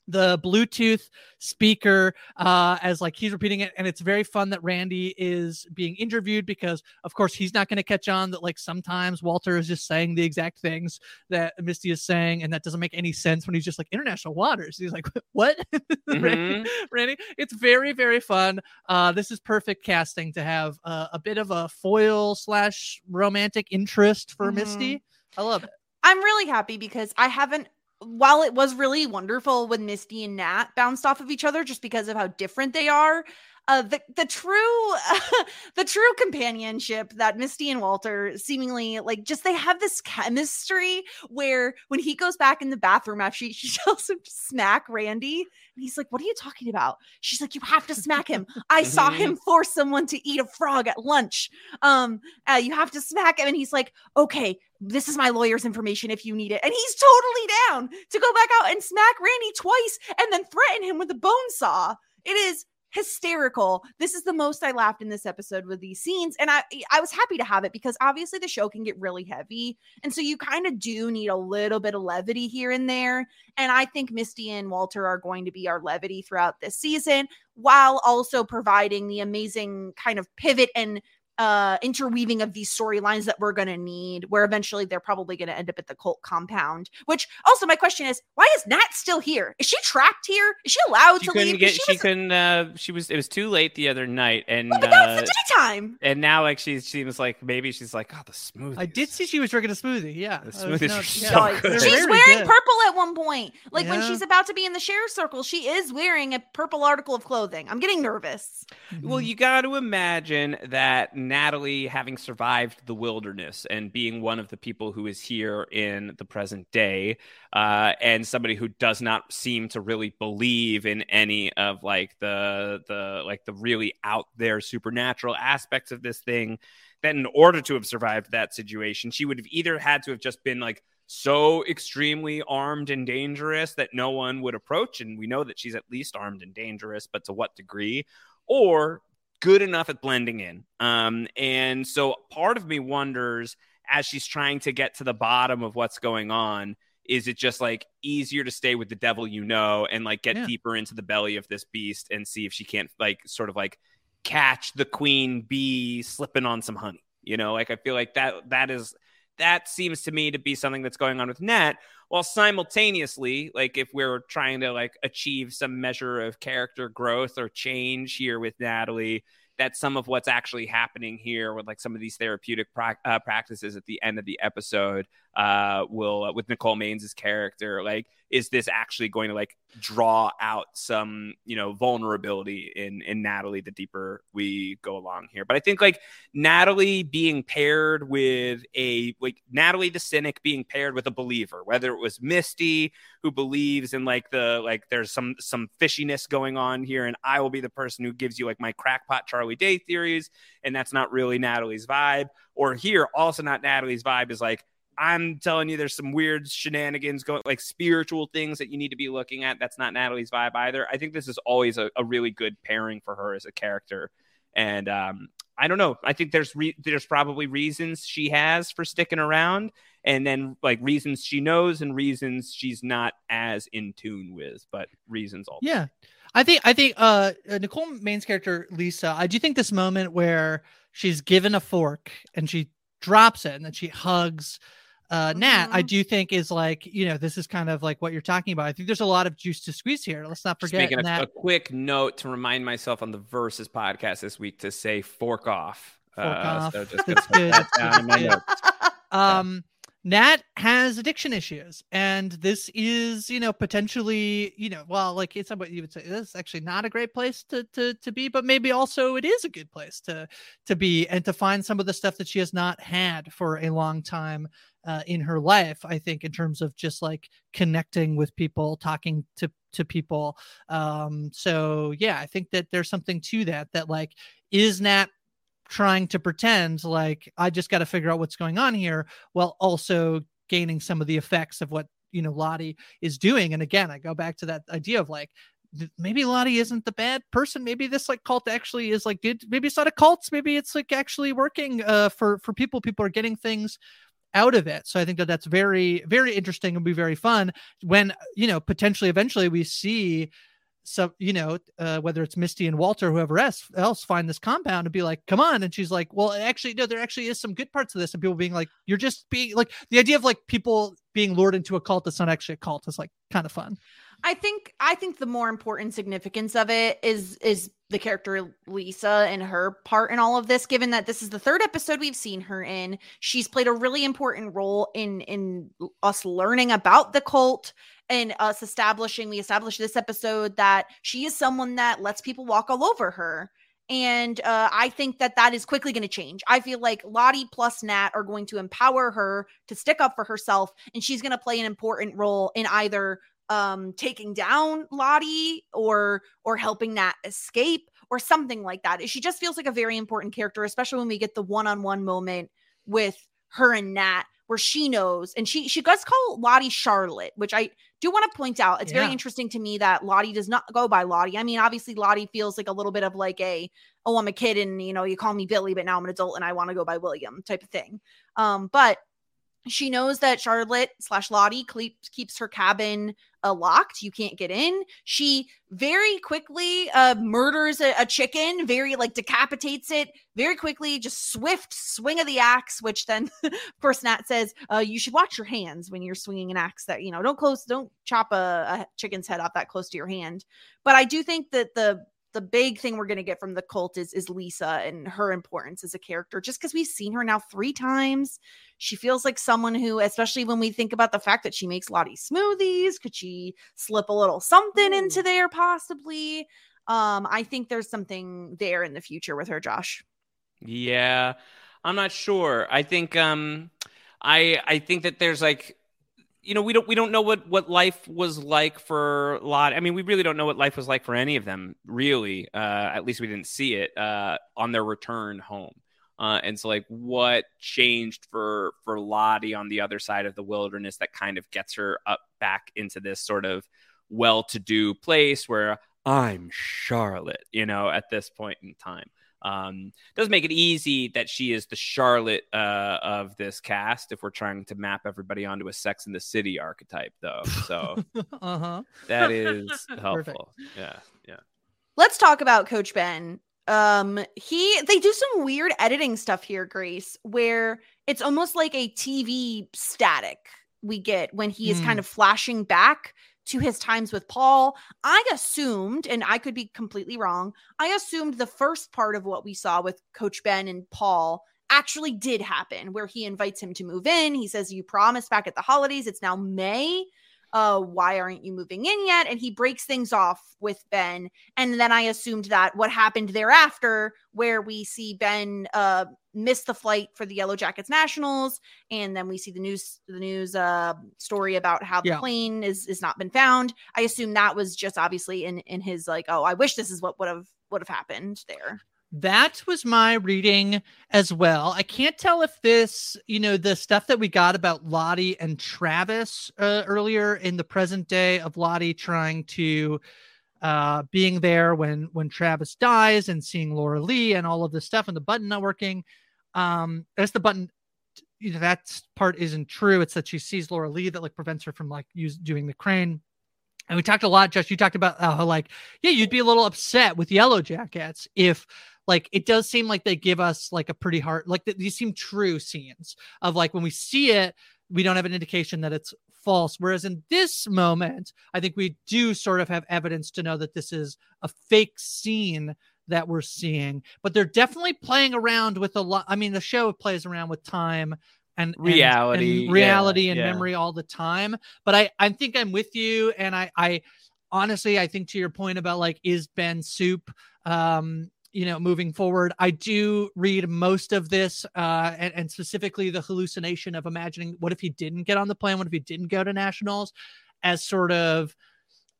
the Bluetooth speaker uh, as like he's repeating it, and it's very fun that Randy is being interviewed because, of course, he's not going to catch on that like sometimes Walter is just saying the exact things that Misty is saying, and that doesn't make any sense when he's just like international waters. He's like, what, mm-hmm. Randy, Randy? It's very very fun. Uh, this is perfect casting to have uh, a bit of a foil slash romantic interest for mm-hmm. Misty. I love it. I'm really happy because I haven't while it was really wonderful when Misty and Nat bounced off of each other just because of how different they are, uh, the the true the true companionship that Misty and Walter seemingly like just they have this chemistry where when he goes back in the bathroom after she, she tells him to smack Randy and he's like what are you talking about? She's like you have to smack him. I saw him mm-hmm. force someone to eat a frog at lunch. Um uh, you have to smack him. And he's like okay this is my lawyer's information if you need it. And he's totally down to go back out and smack Randy twice and then threaten him with a bone saw. It is hysterical. This is the most I laughed in this episode with these scenes and I I was happy to have it because obviously the show can get really heavy and so you kind of do need a little bit of levity here and there and I think Misty and Walter are going to be our levity throughout this season while also providing the amazing kind of pivot and uh interweaving of these storylines that we're going to need where eventually they're probably going to end up at the cult compound which also my question is why is nat still here is she trapped here is she allowed she to leave get, she, she was, couldn't uh she was it was too late the other night and oh, but uh, the daytime and now like she seems like maybe she's like oh the smoothie i did see she was drinking a smoothie yeah the smoothies no, so yeah. good. she's wearing good. purple at one point like yeah. when she's about to be in the share circle she is wearing a purple article of clothing i'm getting nervous well you got to imagine that natalie having survived the wilderness and being one of the people who is here in the present day, uh, and somebody who does not seem to really believe in any of like the the like the really out there supernatural aspects of this thing, that in order to have survived that situation, she would have either had to have just been like so extremely armed and dangerous that no one would approach. And we know that she's at least armed and dangerous, but to what degree? Or good enough at blending in. Um, and so part of me wonders as she's trying to get to the bottom of what's going on, is it just like easier to stay with the devil you know and like get yeah. deeper into the belly of this beast and see if she can't like sort of like catch the queen bee slipping on some honey? You know, like I feel like that that is that seems to me to be something that's going on with Nat. While simultaneously, like if we're trying to like achieve some measure of character growth or change here with Natalie, that's some of what's actually happening here with like some of these therapeutic pra- uh, practices at the end of the episode uh, will uh, with Nicole Maines' character like is this actually going to like draw out some you know vulnerability in in Natalie the deeper we go along here? But I think like Natalie being paired with a like Natalie the cynic being paired with a believer whether it was Misty who believes in like the like there's some some fishiness going on here and I will be the person who gives you like my crackpot Charlie Day theories and that's not really Natalie's vibe or here also not Natalie's vibe is like I'm telling you, there's some weird shenanigans going, like spiritual things that you need to be looking at. That's not Natalie's vibe either. I think this is always a, a really good pairing for her as a character. And um, I don't know. I think there's re- there's probably reasons she has for sticking around, and then like reasons she knows and reasons she's not as in tune with, but reasons all. Yeah, I think I think uh, uh Nicole Maines' character Lisa. I do think this moment where she's given a fork and she drops it and then she hugs uh, Nat, I mm-hmm. do think is like, you know, this is kind of like what you're talking about. I think there's a lot of juice to squeeze here. Let's not forget Speaking Nat. A, a quick note to remind myself on the Versus podcast this week to say fork off. Fork uh, off. So just That's good. That That's um, Nat has addiction issues, and this is, you know, potentially, you know, well, like it's what you would say. This is actually not a great place to to to be, but maybe also it is a good place to to be and to find some of the stuff that she has not had for a long time uh, in her life. I think in terms of just like connecting with people, talking to to people. Um, so yeah, I think that there's something to that. That like is Nat trying to pretend like I just got to figure out what's going on here while also gaining some of the effects of what you know Lottie is doing. And again, I go back to that idea of like maybe Lottie isn't the bad person. Maybe this like cult actually is like good. Maybe it's not a cult. Maybe it's like actually working uh, for for people. People are getting things out of it. So I think that that's very very interesting and be very fun when you know potentially eventually we see so you know uh, whether it's misty and walter whoever else, else find this compound and be like come on and she's like well actually no there actually is some good parts of this and people being like you're just being like the idea of like people being lured into a cult that's not actually a cult is like kind of fun. I think i think the more important significance of it is is the character lisa and her part in all of this given that this is the third episode we've seen her in. She's played a really important role in in us learning about the cult and us establishing we established this episode that she is someone that lets people walk all over her and uh, I think that that is quickly going to change. I feel like Lottie plus Nat are going to empower her to stick up for herself, and she's going to play an important role in either um, taking down Lottie or or helping Nat escape or something like that. She just feels like a very important character, especially when we get the one-on-one moment with her and Nat where she knows and she she does call Lottie Charlotte, which I do want to point out. It's yeah. very interesting to me that Lottie does not go by Lottie. I mean, obviously Lottie feels like a little bit of like a oh, I'm a kid and you know, you call me Billy, but now I'm an adult and I want to go by William type of thing. Um, but she knows that Charlotte slash Lottie keeps her cabin uh, locked. You can't get in. She very quickly uh, murders a, a, chicken, very like decapitates it very quickly, just swift swing of the axe, which then, of course, Nat says, uh, you should watch your hands when you're swinging an axe that, you know, don't close, don't chop a, a chicken's head off that close to your hand. But I do think that the, the big thing we're going to get from the cult is is Lisa and her importance as a character just because we've seen her now 3 times she feels like someone who, especially when we think about the fact that she makes Lottie smoothies, could she slip a little something Ooh. into there possibly? Um, I think there's something there in the future with her, Josh. Yeah, I'm not sure. I think um, I I think that there's like you know we don't we don't know what what life was like for a lot i mean we really don't know what life was like for any of them really. Uh at least we didn't see it uh on their return home. Uh, and so, like, what changed for for Lottie on the other side of the wilderness that kind of gets her up back into this sort of well-to-do place where I'm Charlotte, you know, at this point in time. Um, does make it easy that she is the Charlotte uh, of this cast if we're trying to map everybody onto a Sex in the City archetype, though. So uh-huh. that is helpful. Yeah, yeah. Let's talk about Coach Ben um he they do some weird editing stuff here grace where it's almost like a tv static we get when he is mm. kind of flashing back to his times with paul i assumed and i could be completely wrong i assumed the first part of what we saw with coach ben and paul actually did happen where he invites him to move in he says you promised back at the holidays it's now may uh, why aren't you moving in yet? And he breaks things off with Ben. And then I assumed that what happened thereafter, where we see Ben uh, miss the flight for the Yellowjackets Nationals, and then we see the news the news uh, story about how the yeah. plane is is not been found. I assume that was just obviously in in his like, oh, I wish this is what would have would have happened there that was my reading as well. I can't tell if this, you know, the stuff that we got about Lottie and Travis uh, earlier in the present day of Lottie trying to uh being there when when Travis dies and seeing Laura Lee and all of this stuff and the button not working. Um that's the button you know that part isn't true. It's that she sees Laura Lee that like prevents her from like use doing the crane. And we talked a lot, Josh. You talked about how, like, yeah, you'd be a little upset with Yellowjackets if like it does seem like they give us like a pretty hard like these seem true scenes of like when we see it we don't have an indication that it's false whereas in this moment i think we do sort of have evidence to know that this is a fake scene that we're seeing but they're definitely playing around with a lot i mean the show plays around with time and and- Reality, and reality yeah, and yeah. memory all the time. But I I think I'm with you, and I I honestly I think to your point about like is Ben soup um you know moving forward i do read most of this uh and, and specifically the hallucination of imagining what if he didn't get on the plane what if he didn't go to nationals as sort of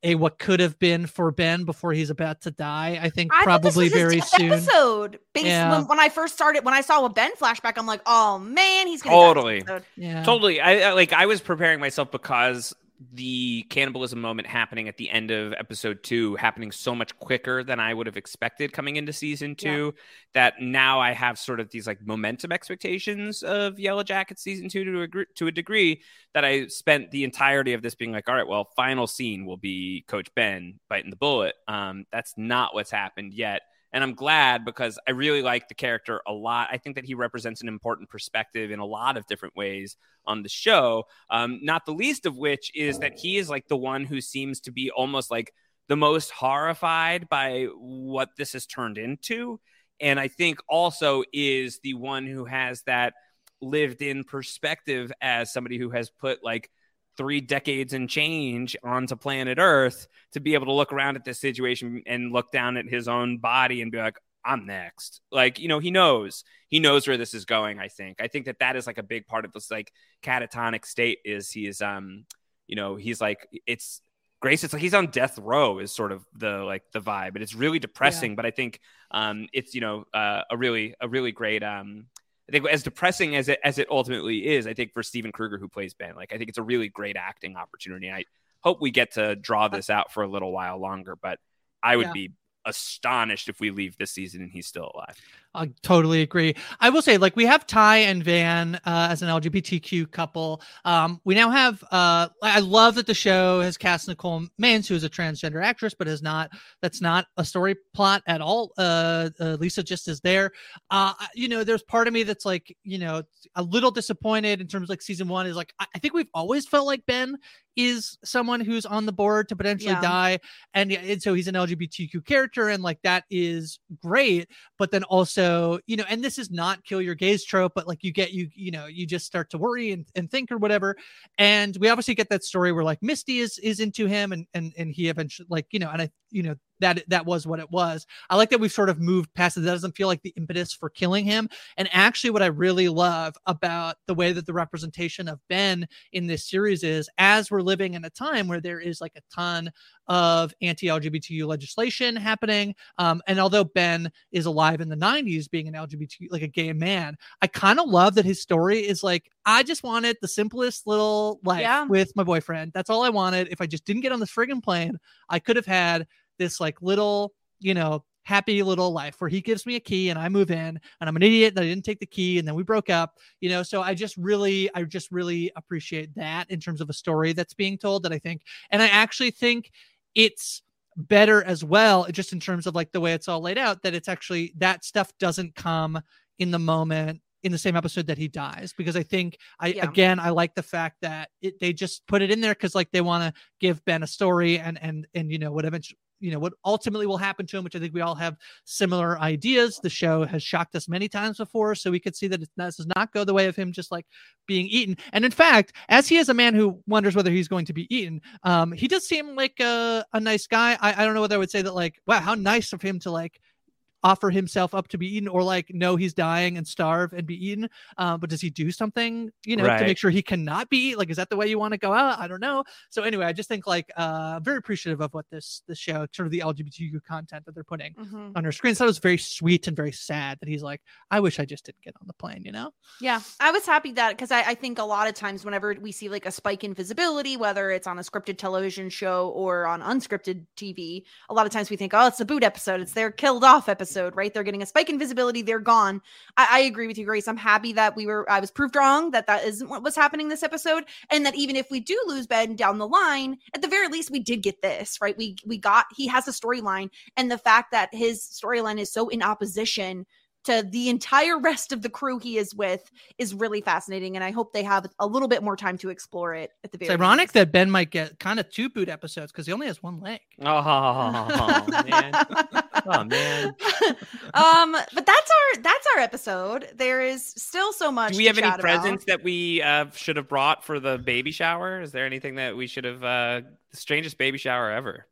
a what could have been for ben before he's about to die i think I thought this probably was very death soon Episode. Based Yeah. when, when I first started, when I saw a Ben flashback, I'm like, oh man, he's gonna Totally. episode. yeah Totally. I, I like I was preparing myself because the cannibalism moment happening at the end of episode two happening so much quicker than I would have expected coming into season two that now I have sort of these like momentum expectations of Yellowjacket season two to a, to a degree that I spent the entirety of this being like, all right, well, final scene will be Coach Ben biting the bullet. Um, that's not what's happened yet. And I'm glad because I really like the character a lot. I think that he represents an important perspective in a lot of different ways on the show. Um, not the least of which is that he is like the one who seems to be almost like the most horrified by what this has turned into. And I think also is the one who has that lived in perspective as somebody who has put like three decades and change onto planet Earth to be able to look around at this situation and look down at his own body and be like, I'm next. Like, you know, he knows, he knows where this is going. I think, I think that that is like a big part of this like catatonic state is he's um, you know, he's like, it's Grace. It's like he's on death row is sort of the, like the vibe, but it's really depressing. But I think, um, it's, you know, uh, a really, a really great, um, I think as depressing as it as it ultimately is, I think for Steven Krueger who plays Ben, like I think it's a really great acting opportunity. I hope we get to draw uh, this out for a little while longer, but I would Yeah. be astonished if we leave this season and he's still alive. I totally agree. I will say, like, we have Ty and Van uh, as an LGBTQ couple. Um, we now have. Uh, I love that the show has cast Nicole Maines, who is a transgender actress, but is not. That's not a story plot at all. Uh, uh, Lisa just is there. Uh, you know, there's part of me that's like, you know, a little disappointed in terms of like season one is like. I, I think we've always felt like Ben is someone who's on the board to potentially Yeah. die, and, and so he's an LGBTQ character, and like that is great but then also you know and this is not kill your gays trope but like you get you you know you just start to worry and, and think or whatever and we obviously get that story where like misty is is into him and and and he eventually like you know and i you know that that was what it was. I like that we've sort of moved past it. That doesn't feel like the impetus for killing him. And actually what i really love about the way that the representation of ben in this series is as we're living in a time where there is like a ton of anti-lgbtq legislation happening um, and although ben is alive in the 90s being an lgbt like a gay man i kind of love that his story is like i just wanted the simplest little life Yeah. with my boyfriend. That's all i wanted. If i just didn't get on this friggin' plane i could have had this like little you know happy little life where he gives me a key and i move in and i'm an idiot that i didn't take the key and then we broke up you know? So i just really i just really appreciate that in terms of a story that's being told that i think and i actually think it's better as well just in terms of like the way it's all laid out that it's actually that stuff doesn't come in the moment in the same episode that he dies because i think i Yeah. again i like the fact that it, they just put it in there because like they want to give ben a story and and and you know what eventually you know what ultimately will happen to him which i think we all have similar ideas. The show has shocked us many times before so we could see that it does not go the way of him just like being eaten. And in fact as he is a man who wonders whether he's going to be eaten um he does seem like a, a nice guy. I, I don't know whether i would say that like wow how nice of him to like offer himself up to be eaten or like no he's dying and starve and be eaten uh, but does he do something you know to make sure he cannot be like is that the way you want to go out? I don't know. So anyway i just think like uh I'm very appreciative of what this this show sort of the lgbtq content that they're putting Mhm. on our screens that was very sweet and very sad that he's like i wish i just didn't get on the plane you know? Yeah, I was happy that because I, I think a lot of times whenever we see like a spike in visibility, whether it's on a scripted television show or on unscripted TV, a lot of times we think, oh, it's a boot episode, it's their killed off episode, right? They're getting a spike in visibility, they're gone. I, I agree with you, Grace. I'm happy that we were, I was proved wrong that that isn't what was happening this episode, and that even if we do lose Ben down the line, at the very least we did get this, right? We we got he has a storyline, and the fact that his storyline is so in opposition to the entire rest of the crew he is with is really fascinating and i hope they have a little bit more time to explore it at the very it's ironic least. that ben might get kind of two boot episodes because he only has one leg Oh man. Oh man. um, but that's our that's our episode. There is still so much. Do we to have any chat about. presents that we uh, should have brought for the baby shower? Is there anything that we should have? Uh, the strangest baby shower ever.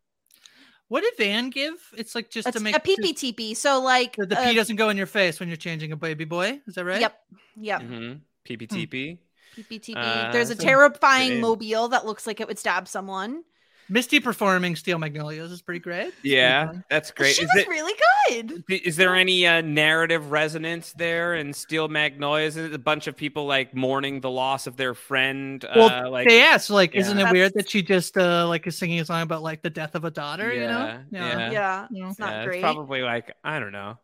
What did Van give? It's like just It's to make a PPTP. So like the, the uh, pee doesn't go in your face when you're changing a baby boy. Is that right? Yep. Yep. Mm-hmm. PPTP. PPTP. Uh, There's a terrifying mobile that looks like it would stab someone. Misty performing Steel Magnolias is pretty great. It's Yeah, fun. that's great. She Is was it- really good. Is there any uh, narrative resonance there in Steel Magnolias? Is it a bunch of people like mourning the loss of their friend? Well, uh, like they asked, like, isn't Yeah. it weird that she just uh like is singing a song about like the death of a daughter? you know? Yeah, Yeah, Yeah. You know? it's not yeah, great. It's probably like I don't know.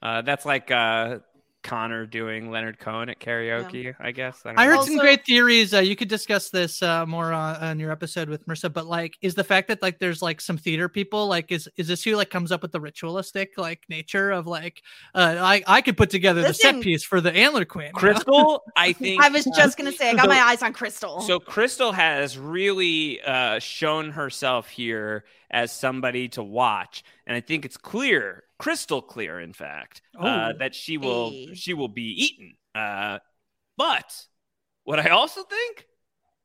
Uh, that's like uh, Connor doing Leonard Cohen at karaoke. I guess. I, I heard know. some great theories. Uh, you could discuss this uh, more on, on your episode with Marissa, but like, is the fact that like there's like some theater people like is is this who like comes up with the ritualistic like nature of like uh, I I could put together the set piece for the Antler Queen. Crystal. I think I was just gonna say I got my eyes on Crystal. So Crystal has really uh, shown herself here as somebody to watch, and I think it's clear, crystal clear, in fact, uh, Oh. that she will Hey. she will be eaten. Uh, but what I also think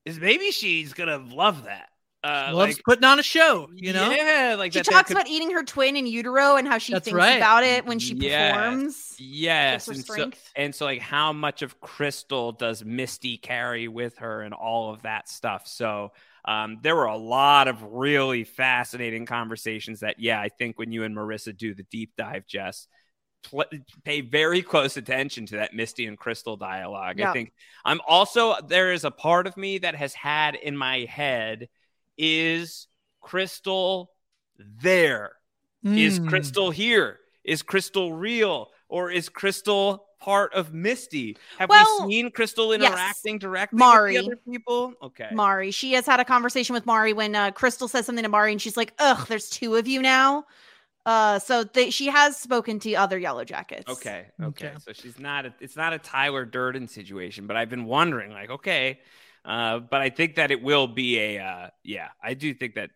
is maybe she's gonna love that. Uh, Loves like, putting on a show, you know. yeah, like she that, that talks could- about eating her twin in utero and how she That's thinks right. about it when she Yes. performs. Yes, and so, and so like how much of Crystal does Misty carry with her and all of that stuff. So um, there were a lot of really fascinating conversations that yeah, I think when you and Marissa do the deep dive, Jess, pl- pay very close attention to that Misty and Crystal dialogue. I think I'm also there is a part of me that has had in my head is Crystal there? Is Mm. Crystal here? Is Crystal real? Or is Crystal part of Misty? Have Well, we seen Crystal yes. interacting directly Mari. with the other people? Okay. Mari. She has had a conversation with Mari when uh, Crystal says something to Mari, and she's like, "Ugh, there's two of you now." Uh, so they, she has spoken to other Yellow Jackets. okay. Okay. Okay. So she's not a, it's not a Tyler Durden situation, but I've been wondering, like, okay. Uh, but I think that it will be a uh yeah, I do think that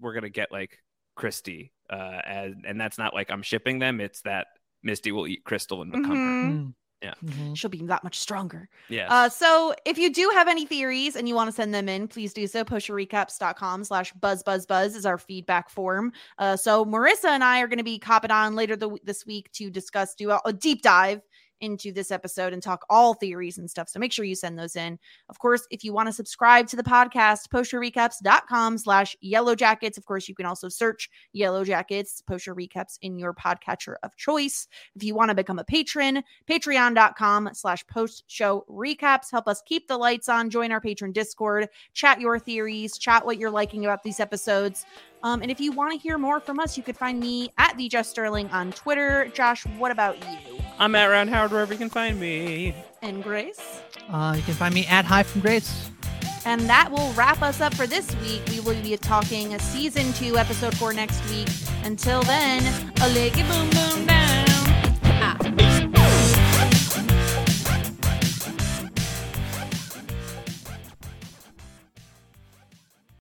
we're gonna get like Christy. Uh and, and that's not like I'm shipping them, it's that Misty will eat Crystal and become her. Mhm. Mm. Yeah. Mhm. She'll be that much stronger. Yeah. Uh, so if you do have any theories and you want to send them in, please do so. Postshowrecaps.com slash buzz buzz buzz is our feedback form. Uh, so Marissa and I are going to be copping on later the, this week to discuss, do a, a deep dive into this episode and talk all theories and stuff. So make sure you send those in. Of course, if you want to subscribe to the podcast, postshowrecaps.com slash yellowjackets. Of course, you can also search yellow jackets, Post Show Recaps in your podcatcher of choice. If you want to become a patron, patreon.com slash post show recaps. Help us keep the lights on. Join our patron Discord. Chat your theories. Chat what you're liking about these episodes. Um, and if you want to hear more from us, you could find me at the Jess Sterling on Twitter. Josh, what about you? I'm at Round Howard wherever you can find me. And Grace? Uh, you can find me at High from Grace. And that will wrap us up for this week. We will be talking a season two, episode four next week. Until then, a leggy boom boom down.